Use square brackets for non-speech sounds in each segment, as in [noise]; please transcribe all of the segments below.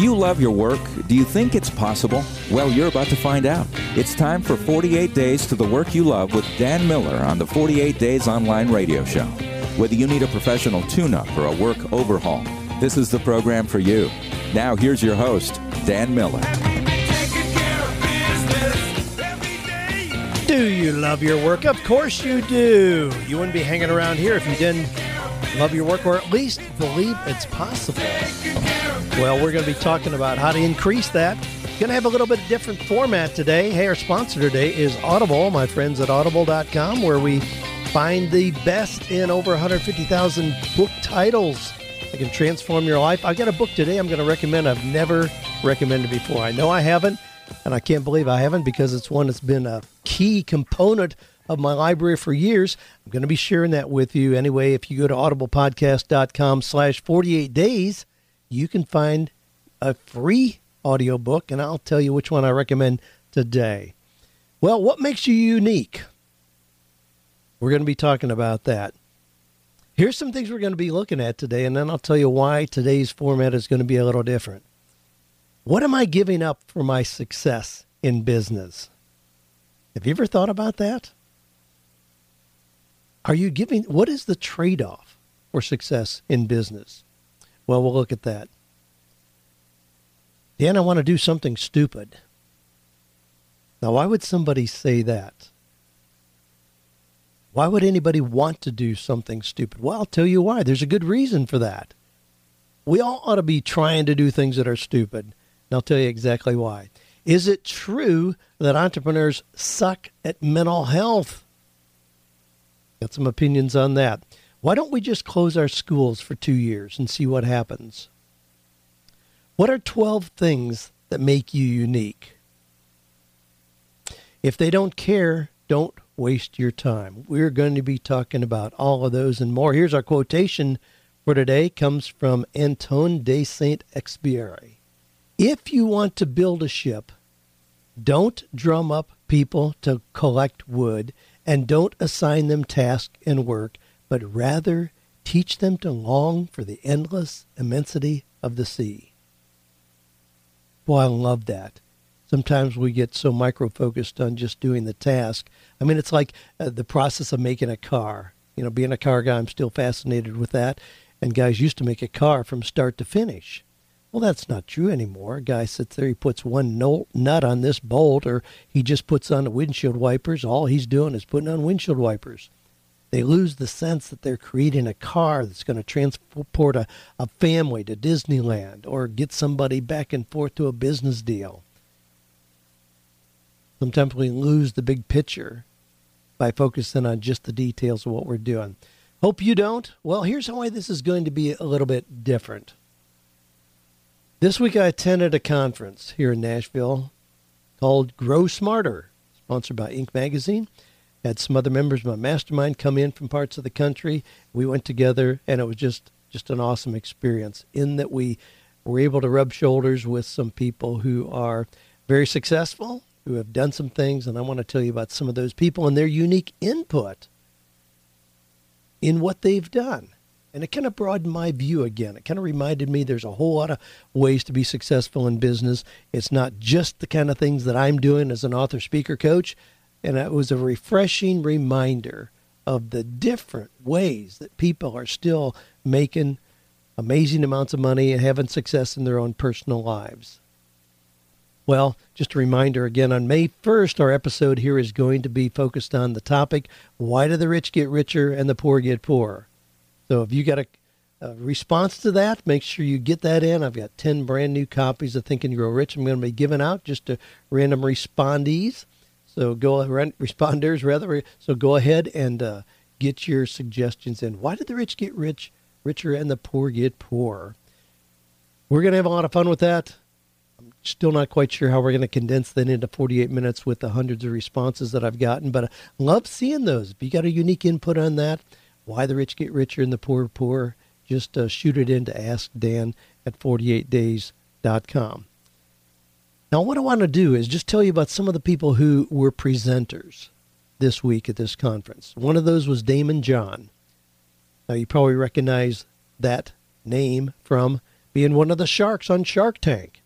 Do you love your work? Do you think it's possible? Well, you're about to find out. It's time for 48 Days to the Work You Love with Dan Miller on the 48 Days Online Radio Show. Whether you need a professional tune up or a work overhaul, this is the program for you. Now, here's your host, Dan Miller. Do you love your work? Of course you do. You wouldn't be hanging around here if you didn't love your work or at least believe it's possible. Well, we're going to be talking about how to increase that. Going to have a little bit different format today. Hey, our sponsor today is Audible, my friends at audible.com, where we find the best in over 150,000 book titles that can transform your life. I've got a book today I'm going to recommend I've never recommended before. I know I haven't, and I can't believe I haven't because it's one that's been a key component of my library for years. I'm going to be sharing that with you anyway. If you go to audiblepodcast.com slash 48 days, you can find a free audiobook, and I'll tell you which one I recommend today. Well, what makes you unique? We're going to be talking about that. Here's some things we're going to be looking at today, and then I'll tell you why today's format is going to be a little different. What am I giving up for my success in business? Have you ever thought about that? Are you giving, what is the trade off for success in business? Well, we'll look at that. Dan, I want to do something stupid. Now, why would somebody say that? Why would anybody want to do something stupid? Well, I'll tell you why. There's a good reason for that. We all ought to be trying to do things that are stupid. And I'll tell you exactly why. Is it true that entrepreneurs suck at mental health? Got some opinions on that. Why don't we just close our schools for two years and see what happens? What are 12 things that make you unique? If they don't care, don't waste your time. We're going to be talking about all of those and more. Here's our quotation for today comes from Antoine de Saint-Exupéry. If you want to build a ship, don't drum up people to collect wood and don't assign them tasks and work, but rather teach them to long for the endless immensity of the sea. Boy, I love that. Sometimes we get so micro focused on just doing the task. I mean, it's like uh, the process of making a car. You know, being a car guy, I'm still fascinated with that. And guys used to make a car from start to finish. Well, that's not true anymore. A guy sits there, he puts one nut on this bolt, or he just puts on the windshield wipers. All he's doing is putting on windshield wipers. They lose the sense that they're creating a car that's going to transport a, a family to Disneyland or get somebody back and forth to a business deal. Sometimes we lose the big picture by focusing on just the details of what we're doing. Hope you don't. Well, here's why this is going to be a little bit different. This week I attended a conference here in Nashville called Grow Smarter, sponsored by Inc. Magazine had some other members of my mastermind come in from parts of the country. We went together, and it was just just an awesome experience. In that we were able to rub shoulders with some people who are very successful, who have done some things, and I want to tell you about some of those people and their unique input in what they've done. And it kind of broadened my view again. It kind of reminded me there's a whole lot of ways to be successful in business. It's not just the kind of things that I'm doing as an author, speaker, coach. And it was a refreshing reminder of the different ways that people are still making amazing amounts of money and having success in their own personal lives. Well, just a reminder again on May 1st, our episode here is going to be focused on the topic why do the rich get richer and the poor get poorer? So if you got a, a response to that, make sure you get that in. I've got 10 brand new copies of Think and Grow Rich I'm going to be giving out just to random respondees. So go responders rather. So go ahead and uh, get your suggestions in. Why did the rich get rich, richer, and the poor get poor? We're going to have a lot of fun with that. I'm still not quite sure how we're going to condense that into 48 minutes with the hundreds of responses that I've gotten, but I love seeing those. If you got a unique input on that, why the rich get richer and the poor poor, just uh, shoot it in to Ask Dan at 48days.com. Now, what I want to do is just tell you about some of the people who were presenters this week at this conference. One of those was Daymond John. Now, you probably recognize that name from being one of the sharks on Shark Tank.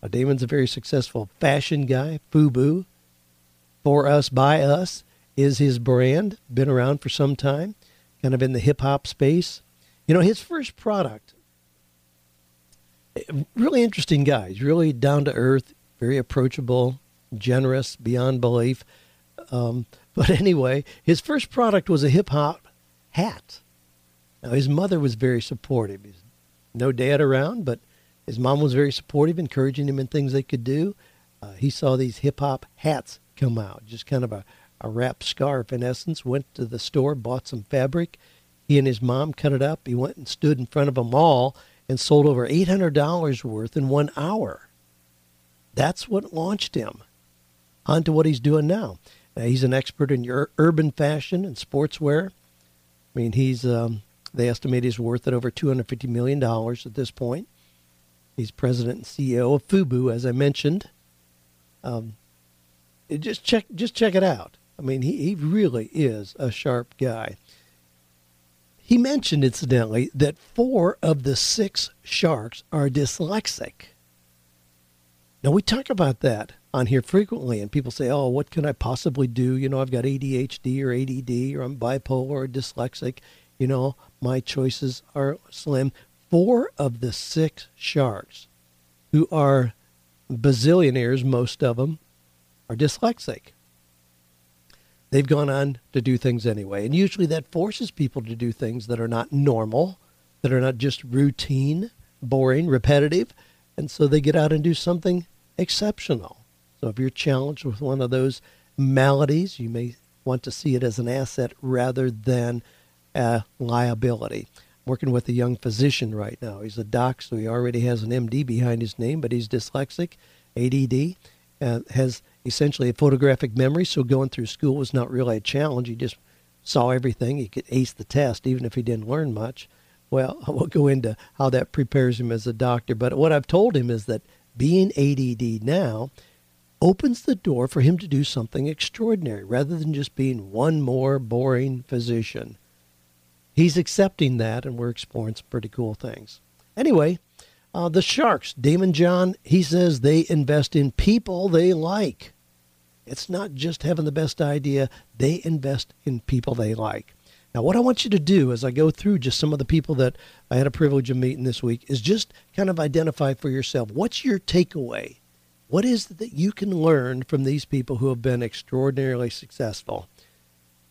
Now, Daymond's a very successful fashion guy, FUBU. For Us, By Us is his brand, been around for some time, kind of in the hip hop space. You know, his first product, really interesting guy. He's really down to earth, very approachable, generous beyond belief. Um, but anyway, his first product was a hip hop hat. Now, his mother was very supportive. He's no dad around, but his mom was very supportive, encouraging him in things they could do. Uh, he saw these hip hop hats come out, just kind of a, a wrap scarf in essence. Went to the store, bought some fabric. He and his mom cut it up. He went and stood in front of a mall and sold over $800 worth in one hour. That's what launched him onto what he's doing now. now he's an expert in urban fashion and sportswear. I mean, he's um, they estimate he's worth at over $250 million at this point. He's president and CEO of FUBU, as I mentioned. Um, just check, just check it out. I mean, he, he really is a sharp guy. He mentioned, incidentally, that four of the six sharks are dyslexic. Now, we talk about that on here frequently, and people say, Oh, what can I possibly do? You know, I've got ADHD or ADD, or I'm bipolar or dyslexic. You know, my choices are slim. Four of the six sharks, who are bazillionaires, most of them, are dyslexic. They've gone on to do things anyway. And usually that forces people to do things that are not normal, that are not just routine, boring, repetitive. And so they get out and do something exceptional. So if you're challenged with one of those maladies, you may want to see it as an asset rather than a liability. I'm working with a young physician right now. He's a doc, so he already has an MD behind his name, but he's dyslexic, ADD, uh, has essentially a photographic memory, so going through school was not really a challenge. He just saw everything. He could ace the test, even if he didn't learn much. Well, [laughs] I won't go into how that prepares him as a doctor, but what I've told him is that being ADD now opens the door for him to do something extraordinary rather than just being one more boring physician he's accepting that, and we're exploring some pretty cool things. Anyway, uh, the Sharks, Daymond John, he says they invest in people they like. It's not just having the best idea, they invest in people they like. Now, what I want you to do as I go through just some of the people that I had a privilege of meeting this week is just kind of identify for yourself what's your takeaway? What is it that you can learn from these people who have been extraordinarily successful?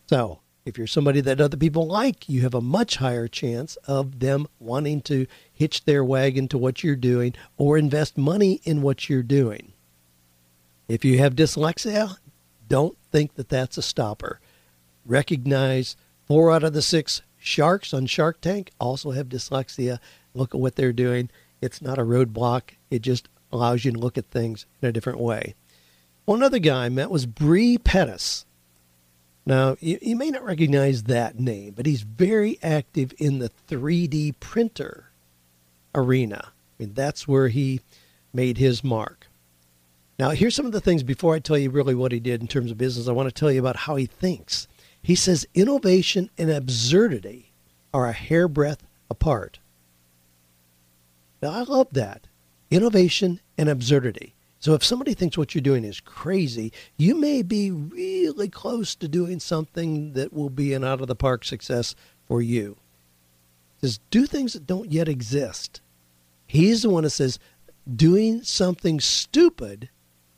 So, if you're somebody that other people like, you have a much higher chance of them wanting to hitch their wagon to what you're doing or invest money in what you're doing. If you have dyslexia, don't think that that's a stopper. Recognize four out of the six sharks on Shark Tank also have dyslexia. Look at what they're doing. It's not a roadblock, it just allows you to look at things in a different way. One other guy I met was Bre Pettis. Now, you, you may not recognize that name, but he's very active in the 3D printer arena. I mean, that's where he made his mark. Now, here's some of the things before I tell you really what he did in terms of business. I want to tell you about how he thinks. He says innovation and absurdity are a hairbreadth apart. Now, I love that. Innovation and absurdity. So if somebody thinks what you're doing is crazy, you may be really close to doing something that will be an out of the park success for you. Says do things that don't yet exist. He's the one that says doing something stupid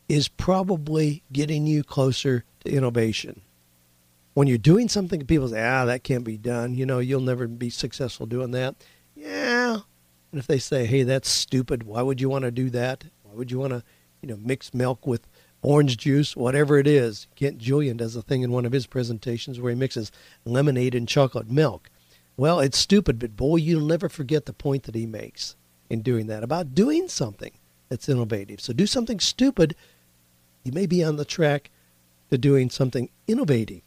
is probably getting you closer to innovation. When you're doing something, people say, ah, that can't be done. You know, you'll never be successful doing that. Yeah. And if they say, hey, that's stupid, why would you want to do that? Why would you want to you know, mix milk with orange juice, whatever it is. Kent Julian does a thing in one of his presentations where he mixes lemonade and chocolate milk. Well, it's stupid, but boy, you'll never forget the point that he makes in doing that about doing something that's innovative. So do something stupid, you may be on the track to doing something innovative.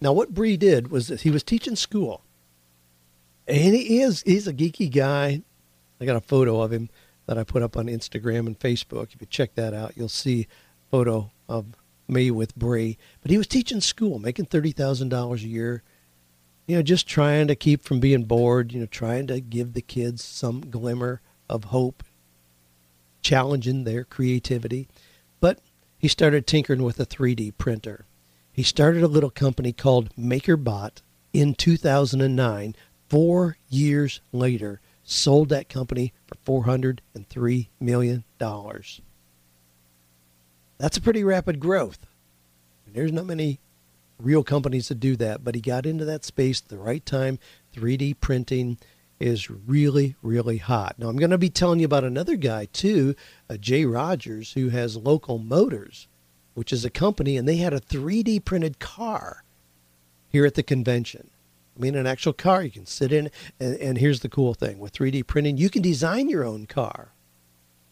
Now, what Bre did was that he was teaching school, and he is he's a geeky guy. I got a photo of him that I put up on Instagram and Facebook. If you check that out, you'll see a photo of me with Bre. But he was teaching school, making $30,000 a year. You know, just trying to keep from being bored, you know, trying to give the kids some glimmer of hope, challenging their creativity. But he started tinkering with a 3D printer. He started a little company called MakerBot in 2009. Four years later, sold that company for $403 million. That's a pretty rapid growth. There's not many real companies that do that, but he got into that space at the right time. 3D printing is really, really hot. Now, I'm going to be telling you about another guy, too, uh, Jay Rogers, who has Local Motors, which is a company, and they had a 3D printed car here at the convention. I mean, an actual car you can sit in. And, and here's the cool thing with 3D printing, you can design your own car.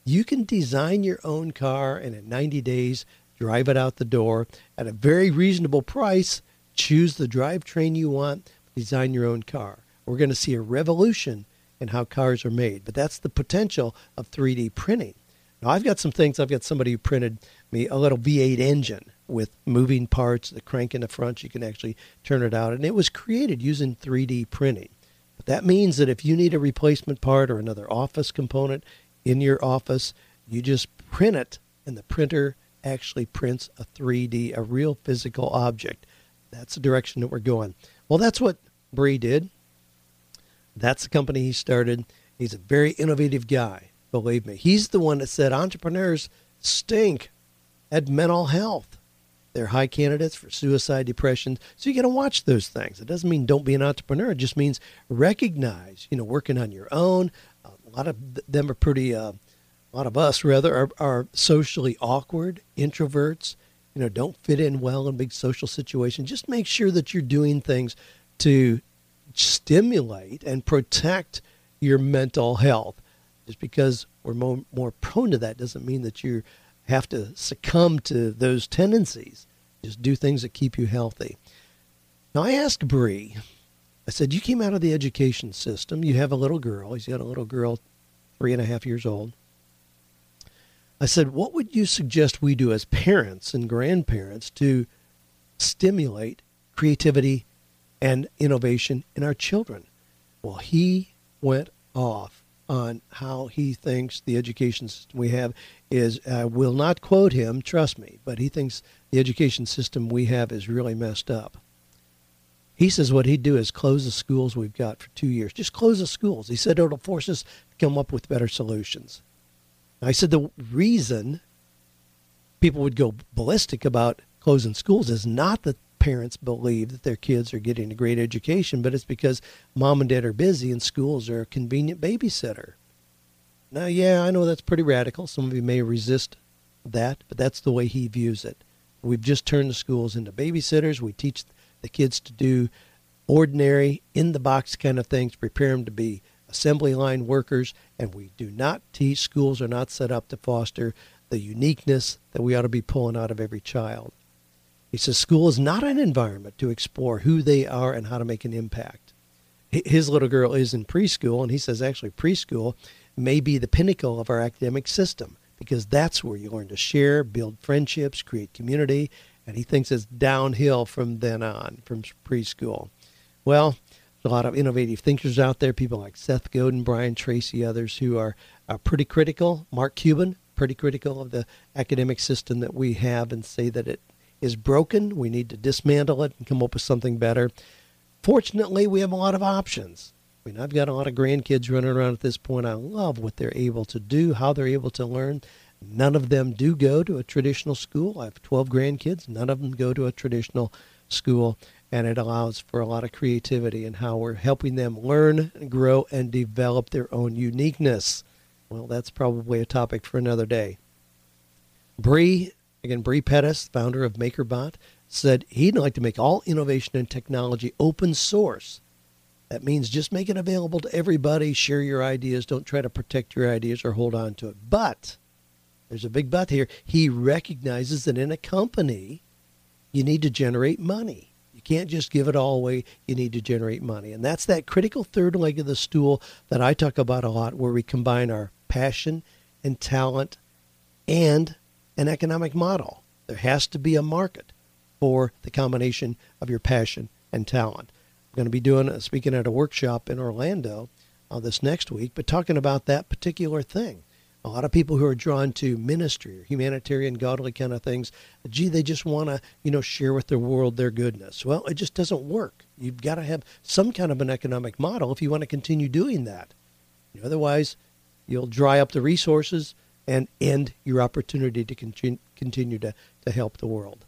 You can design your own car, and in 90 days, drive it out the door at a very reasonable price. Choose the drivetrain you want, design your own car. We're going to see a revolution in how cars are made, but that's the potential of 3D printing. Now, I've got some things. I've got somebody who printed me a little V8 engine with moving parts, the crank in the front, you can actually turn it out, and it was created using 3D printing. But that means that if you need a replacement part or another office component in your office, you just print it, and the printer actually prints a 3D, a real physical object. That's the direction that we're going. Well, that's what Bre did. That's the company he started. He's a very innovative guy, believe me. He's the one that said entrepreneurs stink at mental health. They're high candidates for suicide, depression. So you got to watch those things. It doesn't mean don't be an entrepreneur. It just means recognize, you know, working on your own. a lot of them are pretty uh, a lot of us rather are, are socially awkward, introverts, you know, don't fit in well in big social situations. Just make sure that you're doing things to stimulate and protect your mental health. Just because we're more, more prone to that doesn't mean that you have to succumb to those tendencies. Just do things that keep you healthy. Now, I asked Bre, I said, You came out of the education system. You have a little girl. He's got a little girl, three and a half years old. I said, What would you suggest we do as parents and grandparents to stimulate creativity and innovation in our children? Well, he went off on how he thinks the education system we have is. I will not quote him, trust me, but he thinks the education system we have is really messed up. He says what he'd do is close the schools we've got for two years. Just close the schools. He said it'll force us to come up with better solutions. I said the reason people would go ballistic about closing schools is not that parents believe that their kids are getting a great education, but it's because mom and dad are busy and schools are a convenient babysitter. Now, yeah, I know that's pretty radical. Some of you may resist that, but that's the way he views it. We've just turned the schools into babysitters. We teach the kids to do ordinary, in the box kind of things, prepare them to be assembly line workers, and we do not teach, schools are not set up to foster the uniqueness that we ought to be pulling out of every child. He says school is not an environment to explore who they are and how to make an impact. His little girl is in preschool, and he says actually preschool may be the pinnacle of our academic system because that's where you learn to share, build friendships, create community, and he thinks it's downhill from then on, from preschool. Well, a lot of innovative thinkers out there, people like Seth Godin, Brian Tracy, others who are, are pretty critical. Mark Cuban, pretty critical of the academic system that we have and say that it is broken. We need to dismantle it and come up with something better. Fortunately, we have a lot of options. I mean, I've got a lot of grandkids running around at this point. I love what they're able to do, how they're able to learn. None of them do go to a traditional school. I have 12 grandkids. None of them go to a traditional school and it allows for a lot of creativity and how we're helping them learn, and grow, and develop their own uniqueness. Well, that's probably a topic for another day. Bre, again, Bre Pettis, founder of MakerBot, said he'd like to make all innovation and technology open source. That means just make it available to everybody, share your ideas, don't try to protect your ideas or hold on to it. But there's a big but here. He recognizes that in a company, you need to generate money can't just give it all away. You need to generate money. And that's that critical third leg of the stool that I talk about a lot, where we combine our passion and talent and an economic model. There has to be a market for the combination of your passion and talent. I'm going to be doing uh, speaking at a workshop in Orlando uh, this next week, but talking about that particular thing. A lot of people who are drawn to ministry or humanitarian, godly kind of things, gee, they just want to, you know, share with the world their goodness. Well, it just doesn't work. You've got to have some kind of an economic model if you want to continue doing that. Otherwise, you'll dry up the resources and end your opportunity to continue, to, to help the world.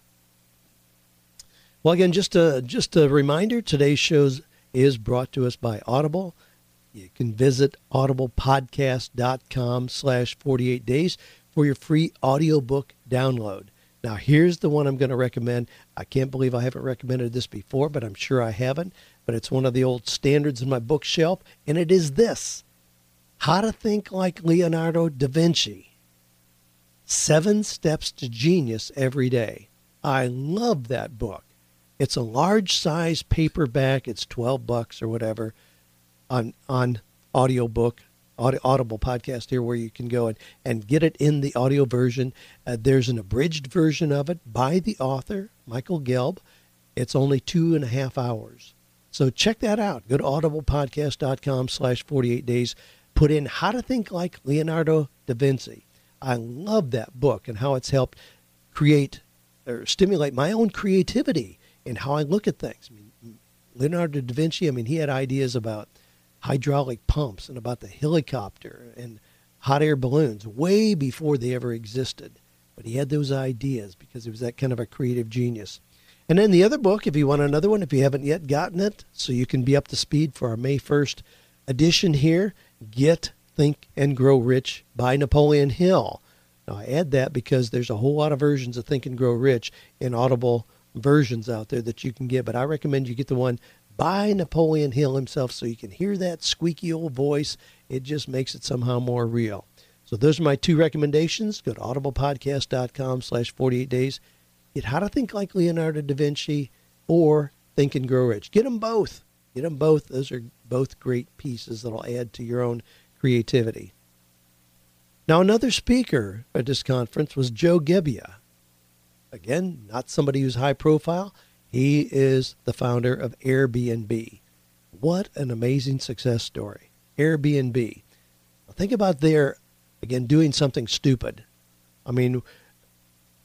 Well, again, just a, just a reminder, today's show is brought to us by Audible. You can visit audiblepodcast.com slash 48 days for your free audiobook download. Now, here's the one I'm going to recommend. I can't believe I haven't recommended this before, but I'm sure I haven't. But it's one of the old standards in my bookshelf, and it is this How to Think Like Leonardo da Vinci Seven Steps to Genius Every Day. I love that book. It's a large size paperback, it's 12 bucks or whatever on on audiobook audio, audible podcast here where you can go and, and get it in the audio version. Uh, there's an abridged version of it by the author michael gelb. It's only two and a half hours. So check that out. Go to audiblepodcast.com slash 48 days. Put in how to think like leonardo da vinci. I love that book and how it's helped create or stimulate my own creativity in how i look at things. I mean, leonardo da vinci i mean he had ideas about hydraulic pumps and about the helicopter and hot air balloons way before they ever existed. But he had those ideas because he was that kind of a creative genius. And then the other book, if you want another one, if you haven't yet gotten it, so you can be up to speed for our May 1st edition here, Get, Think, and Grow Rich by Napoleon Hill. Now, I add that because there's a whole lot of versions of Think and Grow Rich in Audible versions out there that you can get, but I recommend you get the one by Napoleon Hill himself so you can hear that squeaky old voice. It just makes it somehow more real. So those are my two recommendations. Go to audiblepodcast.com slash 48 days. Get How to Think Like Leonardo da Vinci or Think and Grow Rich. Get them both. Get them both. Those are both great pieces that'll add to your own creativity. Now, another speaker at this conference was Joe Gebbia. Again, not somebody who's high profile. He is the founder of Airbnb. What an amazing success story. Airbnb. Think about their, again, doing something stupid. I mean,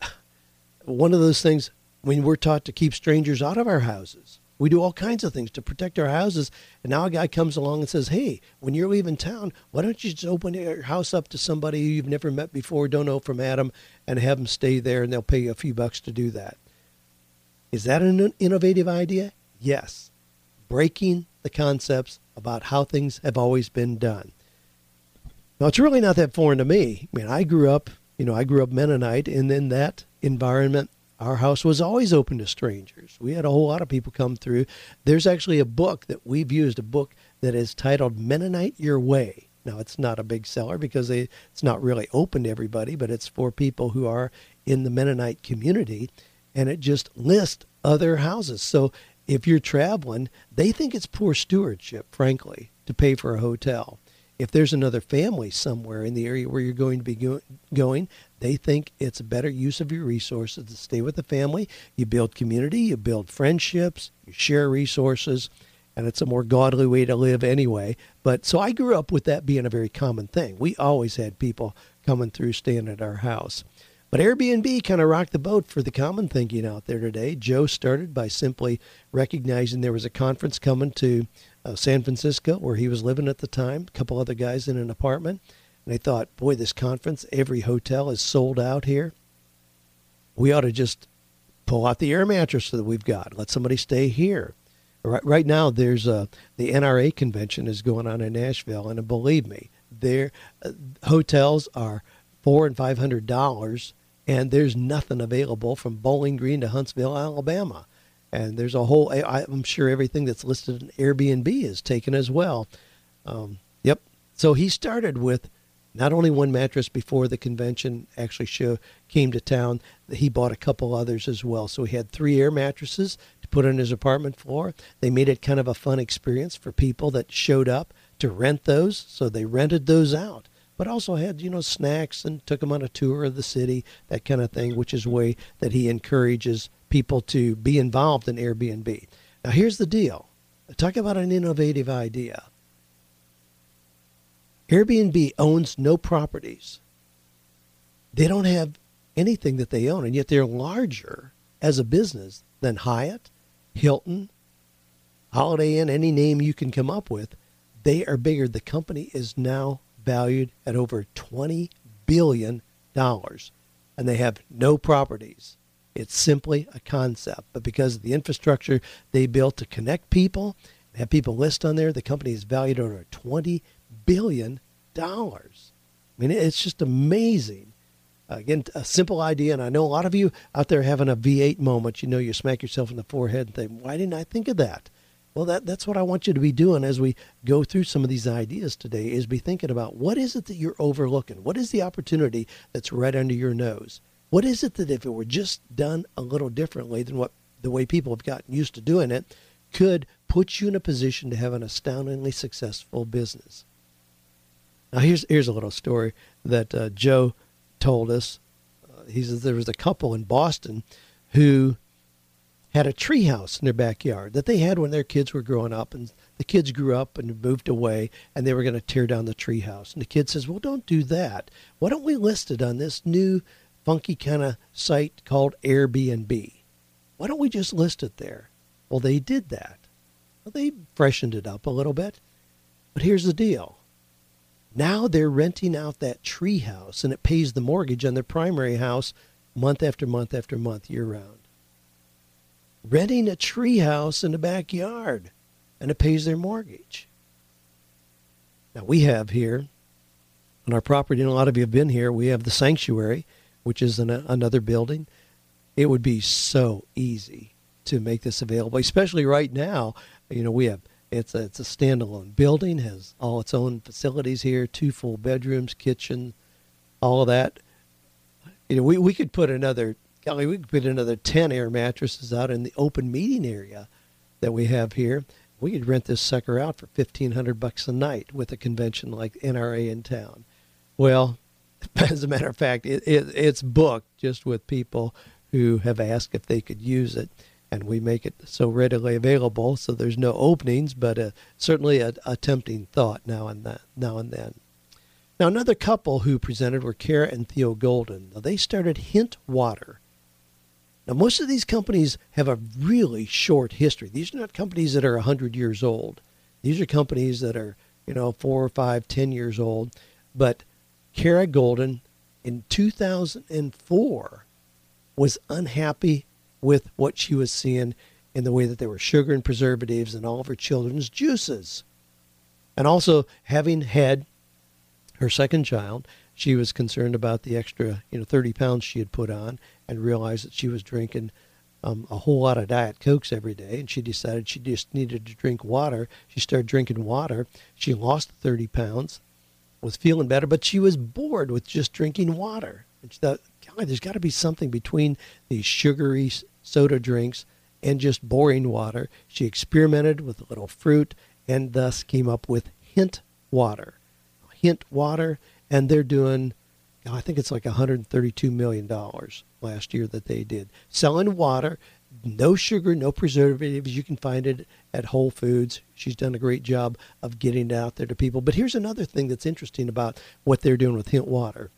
[sighs] one of those things when we're taught to keep strangers out of our houses. We do all kinds of things to protect our houses. And now a guy comes along and says, Hey, when you're leaving town, why don't you just open your house up to somebody you've never met before, don't know from Adam, and have them stay there and they'll pay you a few bucks to do that? Is that an innovative idea? Yes. Breaking the concepts about how things have always been done. Now, it's really not that foreign to me. I mean, I grew up, you know, I grew up Mennonite, and in that environment, our house was always open to strangers. We had a whole lot of people come through. There's actually a book that we've used, a book that is titled Mennonite Your Way. Now, it's not a big seller because they, it's not really open to everybody, but it's for people who are in the Mennonite community and it just lists other houses. So if you're traveling, they think it's poor stewardship, frankly, to pay for a hotel. If there's another family somewhere in the area where you're going to be go- going, they think it's a better use of your resources to stay with the family. You build community, you build friendships, you share resources, and it's a more godly way to live anyway. But so I grew up with that being a very common thing. We always had people coming through staying at our house. But Airbnb kind of rocked the boat for the common thinking out there today. Joe started by simply recognizing there was a conference coming to uh, San Francisco where he was living at the time, a couple other guys in an apartment. And they thought, boy, this conference, every hotel is sold out here. We ought to just pull out the air mattress that we've got. Let somebody stay here. Right, right now, there's a, the NRA convention is going on in Nashville, and believe me, their uh, hotels are four and five hundred dollars and there's nothing available from Bowling Green to Huntsville, Alabama. And there's a whole, I'm sure everything that's listed in Airbnb is taken as well. Um, yep. So he started with not only one mattress before the convention actually show, came to town, he bought a couple others as well. So he had three air mattresses to put on his apartment floor. They made it kind of a fun experience for people that showed up to rent those. So they rented those out but also had you know snacks and took him on a tour of the city, that kind of thing, which is a way that he encourages people to be involved in Airbnb. Now here's the deal: Talk about an innovative idea. Airbnb owns no properties. They don't have anything that they own, and yet they're larger as a business than Hyatt, Hilton, Holiday Inn, any name you can come up with. They are bigger. The company is now valued at over $20 billion, and they have no properties. It's simply a concept. But because of the infrastructure they built to connect people, have people list on there, the company is valued at over $20 billion. I mean, it's just amazing. Again, a simple idea, and I know a lot of you out there having a V8 moment. You know, you smack yourself in the forehead and think, why didn't I think of that? Well, that, that's what I want you to be doing as we go through some of these ideas today is be thinking about what is it that you're overlooking? What is the opportunity that's right under your nose? What is it that if it were just done a little differently than what the way people have gotten used to doing it could put you in a position to have an astoundingly successful business? Now, here's, here's a little story that uh, Joe told us. Uh, he says there was a couple in Boston who had a treehouse in their backyard that they had when their kids were growing up, and the kids grew up and moved away, and they were going to tear down the treehouse. And the kid says, "Well, don't do that. Why don't we list it on this new, funky kind of site called Airbnb? Why don't we just list it there?" Well, they did that. Well, they freshened it up a little bit, but here's the deal: now they're renting out that treehouse, and it pays the mortgage on their primary house month after month after month, year round renting a treehouse in the backyard, and it pays their mortgage. Now, we have here on our property, and a lot of you have been here, we have the sanctuary, which is an, another building. It would be so easy to make this available, especially right now. You know, we have it's a, it's a standalone building, has all its own facilities here, two full bedrooms, kitchen, all of that. You know, we, we could put another golly, we could put another 10 air mattresses out in the open meeting area that we have here. We could rent this sucker out for 1500 bucks a night with a convention like NRA in town. Well, [laughs] as a matter of fact, it, it, it's booked just with people who have asked if they could use it. And we make it so readily available, so there's no openings, but uh, certainly a, a tempting thought now and then. Now and then. Now, another couple who presented were Kara and Theo Goldin. Now, they started Hint Water now, most of these companies have a really short history. These are not companies that are 100 years old. These are companies that are, you know, four or five, ten years old. But Kara Goldin in 2004 was unhappy with what she was seeing in the way that there were sugar and preservatives in all of her children's juices. And also, having had her second child, she was concerned about the extra, you know, 30 pounds she had put on and realized that she was drinking um, a whole lot of Diet Cokes every day, and she decided she just needed to drink water. She started drinking water. She lost 30 pounds, was feeling better, but she was bored with just drinking water. And she thought, God, there's got to be something between these sugary soda drinks and just boring water. She experimented with a little fruit and thus came up with Hint Water. Hint Water, and they're doing I think it's like $132 million last year that they did. Selling water, no sugar, no preservatives. You can find it at Whole Foods. She's done a great job of getting it out there to people. But here's another thing that's interesting about what they're doing with Hint Water.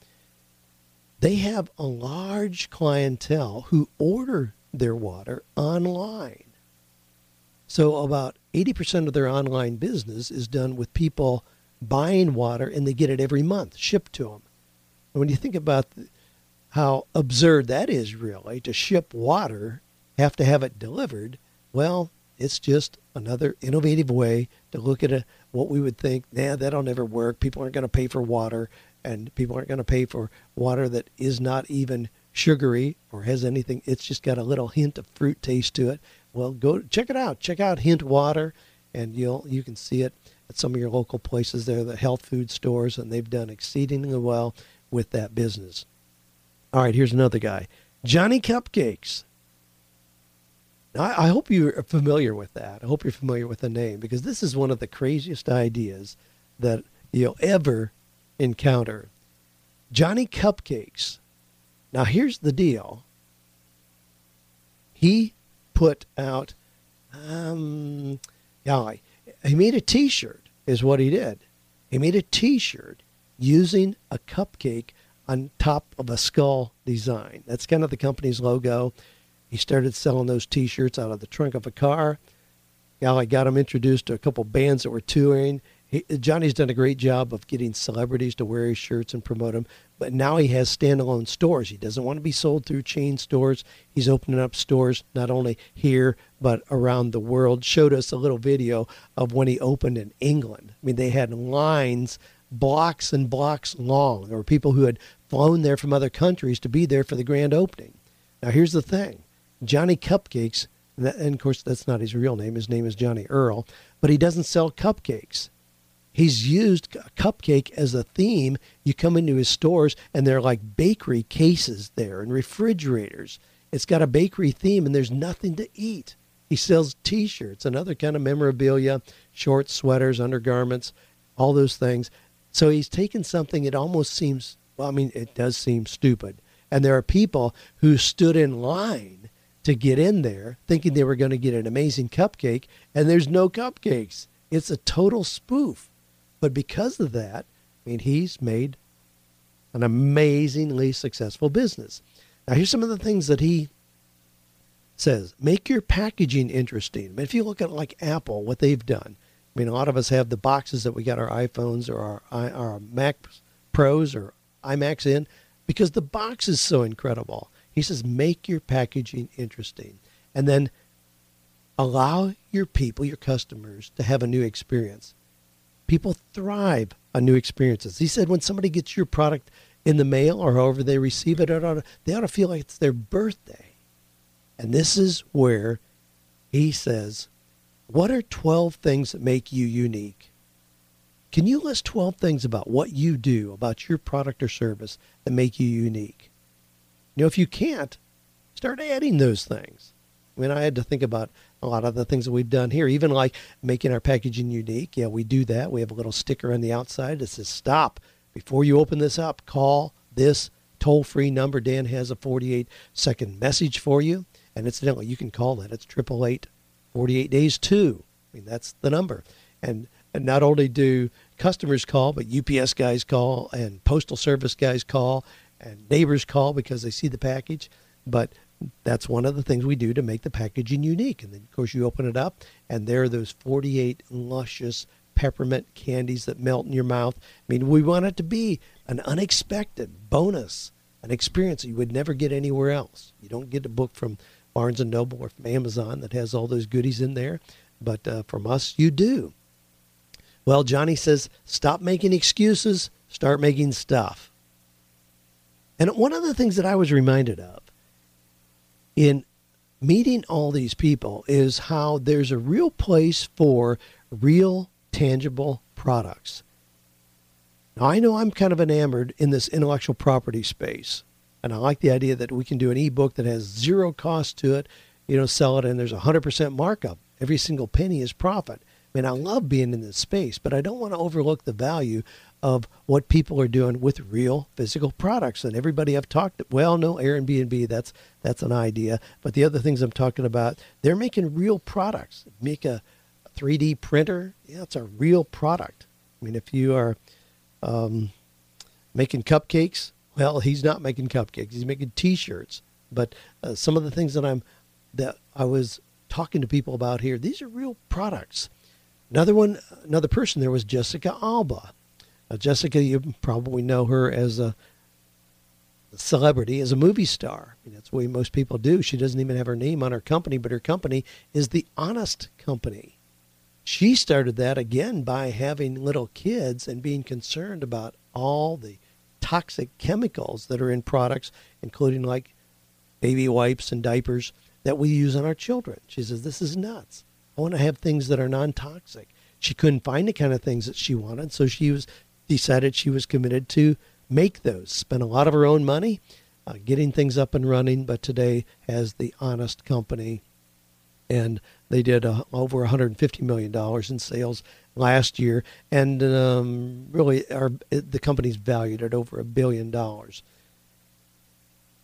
They have a large clientele who order their water online. So about 80% of their online business is done with people buying water and they get it every month shipped to them. And when you think about how absurd that is, really, to ship water, have to have it delivered, well, it's just another innovative way to look at a, what we would think, nah, that'll never work. People aren't going to pay for water, and people aren't going to pay for water that is not even sugary or has anything. It's just got a little hint of fruit taste to it. Well, go check it out. Check out Hint Water, and you'll you can see it at some of your local places there, the health food stores, and they've done exceedingly well with that business. All right, here's another guy Johnny Cupcakes. I, I hope you're familiar with that. I hope you're familiar with the name because this is one of the craziest ideas that you'll ever encounter. Johnny Cupcakes. Now, here's the deal. He put out, um, Golly, he made a T-shirt. Is what he did. He made a T-shirt using a cupcake on top of a skull design. That's kind of the company's logo. He started selling those T-shirts out of the trunk of a car. Now I got him introduced to a couple bands that were touring. He, Johnny's done a great job of getting celebrities to wear his shirts and promote them. But now he has standalone stores. He doesn't want to be sold through chain stores. He's opening up stores not only here but around the world. Showed us a little video of when he opened in England. I mean, they had lines blocks and blocks long. There were people who had flown there from other countries to be there for the grand opening. Now, here's the thing Johnny Cupcakes, and, and of course, that's not his real name. His name is Johnny Earle, but he doesn't sell cupcakes. He's used cupcake as a theme. You come into his stores, and they're like bakery cases there and refrigerators. It's got a bakery theme, and there's nothing to eat. He sells t shirts and other kind of memorabilia, shorts, sweaters, undergarments, all those things. So he's taken something, it almost seems, well, I mean, it does seem stupid. And there are people who stood in line to get in there thinking they were going to get an amazing cupcake, and there's no cupcakes. It's a total spoof. But because of that, I mean, he's made an amazingly successful business. Now, here's some of the things that he says make your packaging interesting. I mean, if you look at like Apple, what they've done, I mean, a lot of us have the boxes that we got our iPhones or our, our Mac Pros or iMacs in because the box is so incredible. He says, make your packaging interesting and then allow your people, your customers, to have a new experience. People thrive on new experiences. He said, when somebody gets your product in the mail or however they receive it, they ought to feel like it's their birthday. And this is where he says, what are 12 things that make you unique? Can you list 12 things about what you do, about your product or service that make you unique? You know, if you can't, start adding those things. I mean, I had to think about a lot of the things that we've done here, even like making our packaging unique. Yeah, we do that. We have a little sticker on the outside that says, stop. Before you open this up, call this toll free number. Dan has a 48 second message for you. And incidentally, you can call that. It's 888 48 days too. I mean, that's the number. And, and not only do customers call, but UPS guys call and postal service guys call and neighbors call because they see the package. But that's one of the things we do to make the packaging unique. And then, of course, you open it up, and there are those 48 luscious peppermint candies that melt in your mouth. I mean, we want it to be an unexpected bonus, an experience that you would never get anywhere else. You don't get a book from Barnes and Noble or from Amazon that has all those goodies in there, but uh, from us, you do. Well, Johnny says, stop making excuses, start making stuff. And one of the things that I was reminded of in meeting all these people is how there's a real place for real, tangible products. Now, I know I'm kind of enamored in this intellectual property space. And I like the idea that we can do an ebook that has zero cost to it, you know, sell it, and there's a 100% markup. Every single penny is profit. I mean, I love being in this space, but I don't want to overlook the value of what people are doing with real physical products. And everybody I've talked to, well, no, Airbnb, that's that's an idea. But the other things I'm talking about, they're making real products. Make a 3D printer, yeah, it's a real product. I mean, if you are um, making cupcakes, well, he's not making cupcakes. He's making T-shirts. But uh, some of the things that I'm that I was talking to people about here, these are real products. Another one, another person there was Jessica Alba. Uh, Jessica, you probably know her as a celebrity, as a movie star. I mean, that's the way most people do. She doesn't even have her name on her company, but her company is the Honest Company. She started that again by having little kids and being concerned about all the toxic chemicals that are in products, including like baby wipes and diapers that we use on our children. She says, This is nuts. I want to have things that are non toxic. She couldn't find the kind of things that she wanted, so she was decided she was committed to make those. Spent a lot of her own money uh, getting things up and running, but today has the Honest Company, and they did uh, over 150 million dollars in sales last year, and um, really are, the company's valued at over a billion dollars.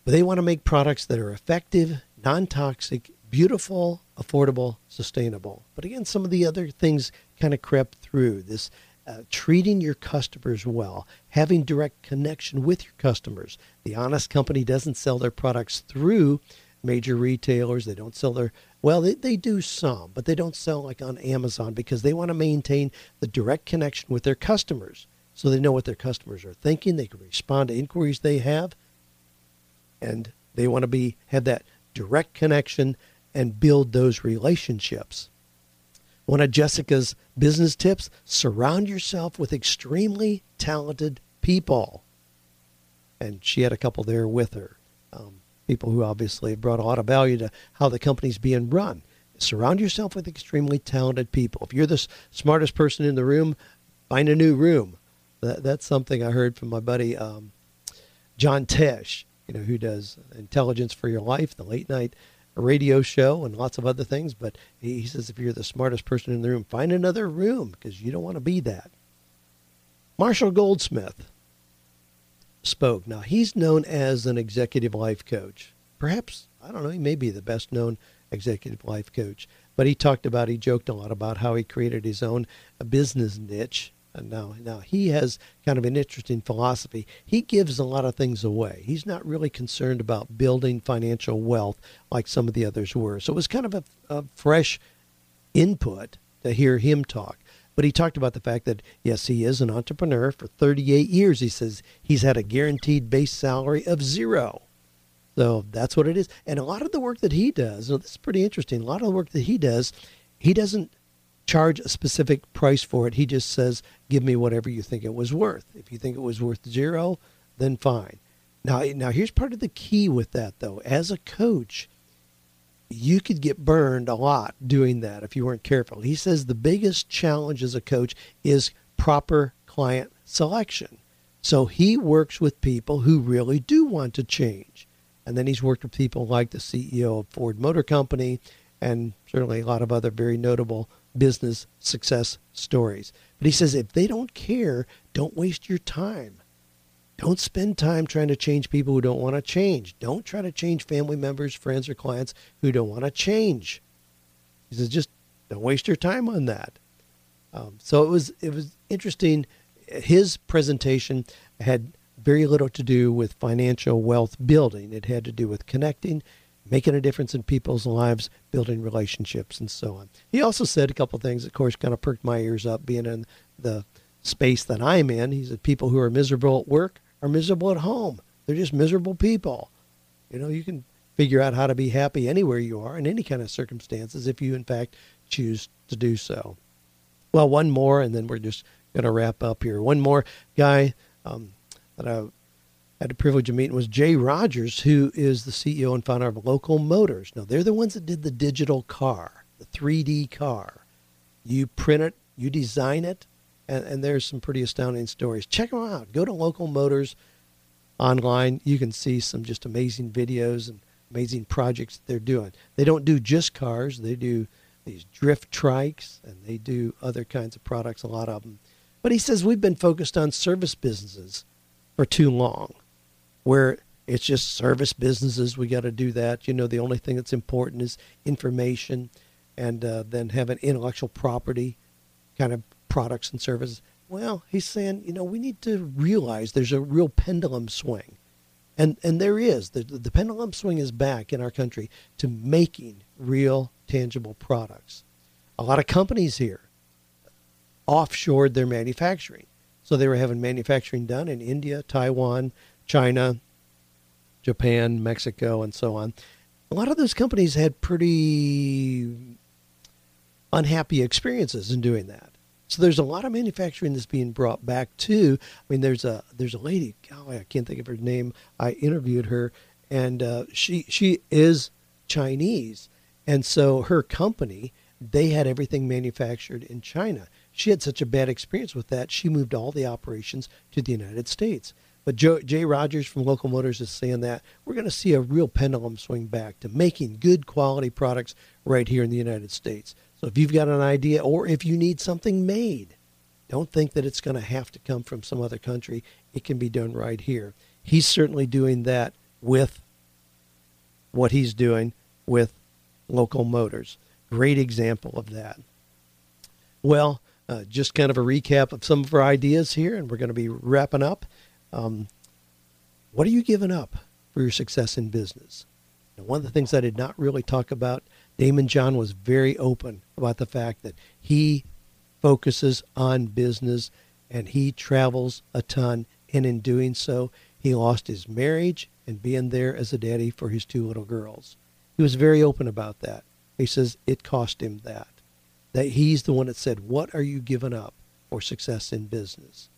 But they want to make products that are effective, non toxic, beautiful, affordable, sustainable. But again, some of the other things kind of crept through this uh, treating your customers well, having direct connection with your customers. The honest company doesn't sell their products through major retailers. They don't sell their, well, they, they do some, but they don't sell like on Amazon because they want to maintain the direct connection with their customers so they know what their customers are thinking. They can respond to inquiries they have. And they want to be have that direct connection and build those relationships. One of Jessica's business tips surround yourself with extremely talented people. And she had a couple there with her. Um, people who obviously brought a lot of value to how the company's being run. Surround yourself with extremely talented people. If you're the smartest person in the room, find a new room. That, that's something I heard from my buddy um, John Tesh, you know, who does Intelligence for Your Life, the late night radio show, and lots of other things. But he, he says if you're the smartest person in the room, find another room because you don't want to be that. Marshall Goldsmith spoke. Now, he's known as an executive life coach. Perhaps, I don't know, he may be the best known executive life coach. But he talked about, he joked a lot about how he created his own uh, business niche now, now he has kind of an interesting philosophy. He gives a lot of things away. He's not really concerned about building financial wealth like some of the others were. So it was kind of a, a fresh input to hear him talk. But he talked about the fact that, yes, he is an entrepreneur for 38 years. He says he's had a guaranteed base salary of zero. So that's what it is. And a lot of the work that he does, this is pretty interesting. A lot of the work that he does, he doesn't charge a specific price for it. He just says, give me whatever you think it was worth. If you think it was worth zero, then fine. Now, now here's part of the key with that, though. As a coach, you could get burned a lot doing that if you weren't careful. He says the biggest challenge as a coach is proper client selection. So he works with people who really do want to change. And then he's worked with people like the CEO of Ford Motor Company and certainly a lot of other very notable business success stories. But he says if they don't care, don't waste your time. Don't spend time trying to change people who don't want to change. Don't try to change family members, friends, or clients who don't want to change. He says just don't waste your time on that. Um, so it was it was interesting. His presentation had very little to do with financial wealth building. It had to do with connecting making a difference in people's lives, building relationships, and so on. He also said a couple things, of course, kind of perked my ears up being in the space that I'm in. He said, People who are miserable at work are miserable at home. They're just miserable people. You know, you can figure out how to be happy anywhere you are in any kind of circumstances if you, in fact, choose to do so. Well, one more, and then we're just going to wrap up here. One more guy um, that I had the privilege of meeting was Jay Rogers, who is the CEO and founder of Local Motors. Now, they're the ones that did the digital car, the 3D car. You print it, you design it, and, and there's some pretty astounding stories. Check them out. Go to Local Motors online. You can see some just amazing videos and amazing projects they're doing. They don't do just cars, they do these drift trikes and they do other kinds of products, a lot of them. But he says we've been focused on service businesses for too long where it's just service businesses. We got to do that. You know, the only thing that's important is information and uh, then having intellectual property kind of products and services. Well, he's saying, you know, we need to realize there's a real pendulum swing. And, and there is. The, the pendulum swing is back in our country to making real, tangible products. A lot of companies here offshored their manufacturing. So they were having manufacturing done in India, Taiwan, China, Japan, Mexico, and so on. A lot of those companies had pretty unhappy experiences in doing that. So there's a lot of manufacturing that's being brought back too. I mean, there's a there's a lady. Oh, I can't think of her name. I interviewed her, and uh, she she is Chinese, and so her company they had everything manufactured in China. She had such a bad experience with that, she moved all the operations to the United States. But Joe, Jay Rogers from Local Motors is saying that we're going to see a real pendulum swing back to making good quality products right here in the United States. So if you've got an idea or if you need something made, don't think that it's going to have to come from some other country. It can be done right here. He's certainly doing that with what he's doing with Local Motors. Great example of that. Well, uh, just kind of a recap of some of our ideas here, and we're going to be wrapping up. Um, what are you giving up for your success in business? Now, one of the things I did not really talk about, Daymond John was very open about the fact that he focuses on business and he travels a ton. And in doing so, he lost his marriage and being there as a daddy for his two little girls. He was very open about that. He says it cost him that. That he's the one that said, What are you giving up for success in business?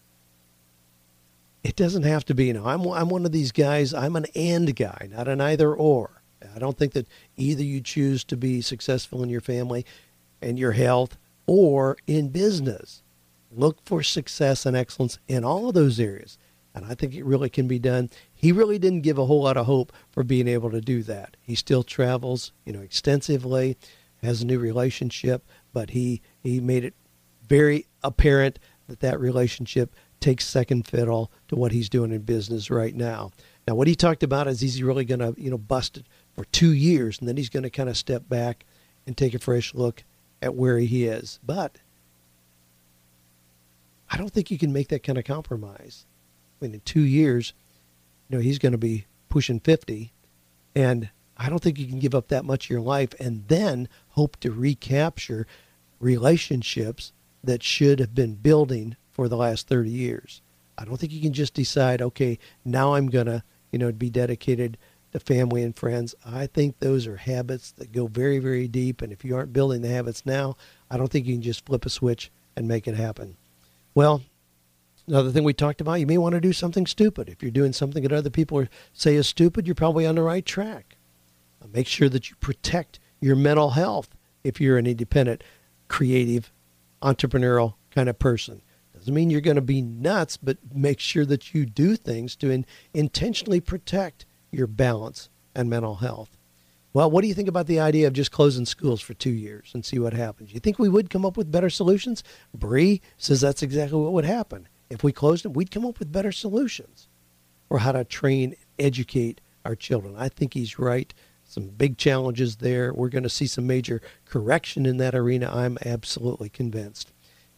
It doesn't have to be, you know, I'm, I'm one of these guys, I'm an and guy, not an either or. I don't think that either you choose to be successful in your family and your health or in business. Look for success and excellence in all of those areas. And I think it really can be done. He really didn't give a whole lot of hope for being able to do that. He still travels, you know, extensively, has a new relationship, but he he made it very apparent that that relationship takes second fiddle to what he's doing in business right now. Now, what he talked about is he's really going to, you know, bust it for two years, and then he's going to kind of step back and take a fresh look at where he is. But I don't think you can make that kind of compromise. I mean, in two years, you know, he's going to be pushing 50, and I don't think you can give up that much of your life and then hope to recapture relationships that should have been building for the last 30 years. I don't think you can just decide, okay, now I'm going to, you know, be dedicated to family and friends. I think those are habits that go very, very deep. And if you aren't building the habits now, I don't think you can just flip a switch and make it happen. Well, another thing we talked about, you may want to do something stupid. If you're doing something that other people say is stupid, you're probably on the right track. Uh, make sure that you protect your mental health if you're an independent, creative, entrepreneurial kind of person. Doesn't mean you're going to be nuts, but make sure that you do things to in, intentionally protect your balance and mental health. Well, what do you think about the idea of just closing schools for two years and see what happens? You think we would come up with better solutions? Bre says that's exactly what would happen. If we closed them, we'd come up with better solutions for how to train, educate our children. I think he's right. Some big challenges there. We're going to see some major correction in that arena. I'm absolutely convinced.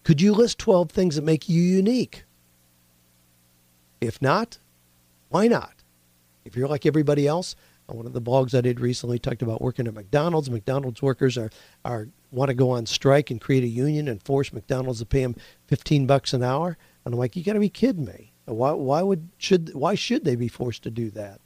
Could you list 12 things that make you unique? If not, why not? If you're like everybody else, uh, one of the blogs I did recently talked about working at McDonald's. McDonald's workers are, are want to go on strike and create a union and force McDonald's to pay them 15 bucks an hour. And I'm like, you got to be kidding me. Why, why would should why should they be forced to do that?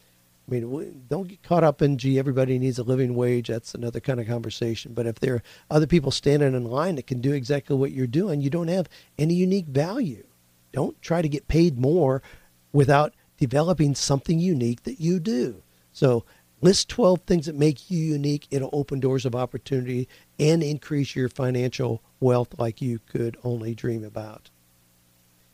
I mean, don't get caught up in, gee, everybody needs a living wage. That's another kind of conversation. But if there are other people standing in line that can do exactly what you're doing, you don't have any unique value. Don't try to get paid more without developing something unique that you do. So list 12 things that make you unique. It'll open doors of opportunity and increase your financial wealth like you could only dream about.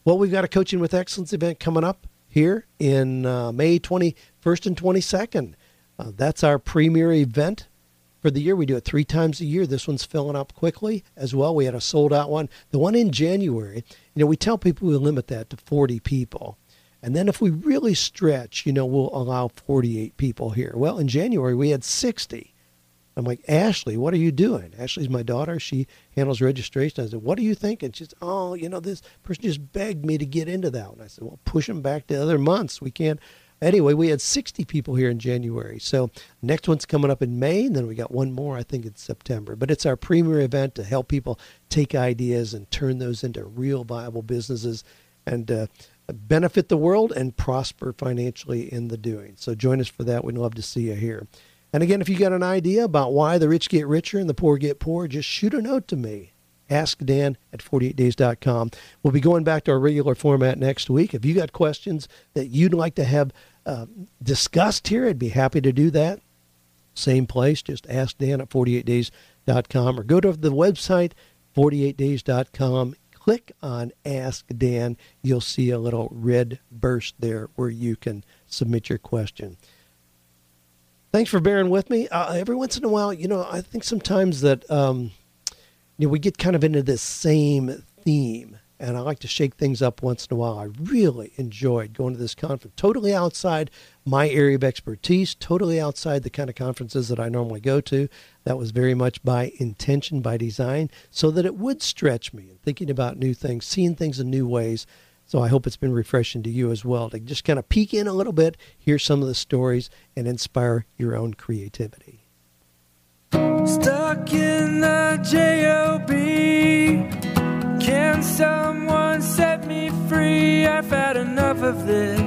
Well, we've got a Coaching with Excellence event coming up here in uh, May 21st and 22nd. Uh, that's our premier event for the year. We do it three times a year. This one's filling up quickly as well. We had a sold out one. The one in January, you know, we tell people we limit that to 40 people. And then if we really stretch, you know, we'll allow 48 people here. Well, in January, we had 60. I'm like, Ashley, what are you doing? Ashley's my daughter. She handles registration. I said, what are you thinking? She oh, you know, this person just begged me to get into that one. I said, well, push them back to other months. We can't. Anyway, we had 60 people here in January. So next one's coming up in May, and then we got one more, I think, in September. But it's our premier event to help people take ideas and turn those into real viable businesses and uh, benefit the world and prosper financially in the doing. So join us for that. We'd love to see you here. And again, if you got an idea about why the rich get richer and the poor get poor, just shoot a note to me. Ask Dan at 48days.com. We'll be going back to our regular format next week. If you got questions that you'd like to have uh, discussed here, I'd be happy to do that. Same place, just ask Dan at 48days.com or go to the website 48days.com. Click on Ask Dan. You'll see a little red burst there where you can submit your question thanks for bearing with me. Uh, every once in a while, you know, I think sometimes that um, you know we get kind of into this same theme, and I like to shake things up once in a while. I really enjoyed going to this conference, totally outside my area of expertise, totally outside the kind of conferences that I normally go to. That was very much by intention, by design, so that it would stretch me and thinking about new things, seeing things in new ways. So I hope it's been refreshing to you as well to just kind of peek in a little bit, hear some of the stories, and inspire your own creativity. Stuck in the JOB. Can someone set me free? I've had enough of this.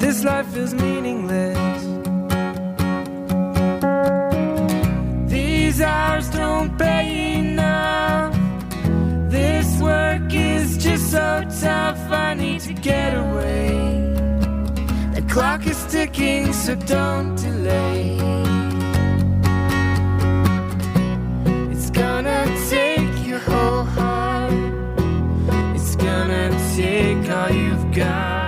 This life is meaningless. These hours don't pay enough. This work so tough. I need to get away. The clock is ticking, so don't delay. It's gonna take your whole heart. It's gonna take all you've got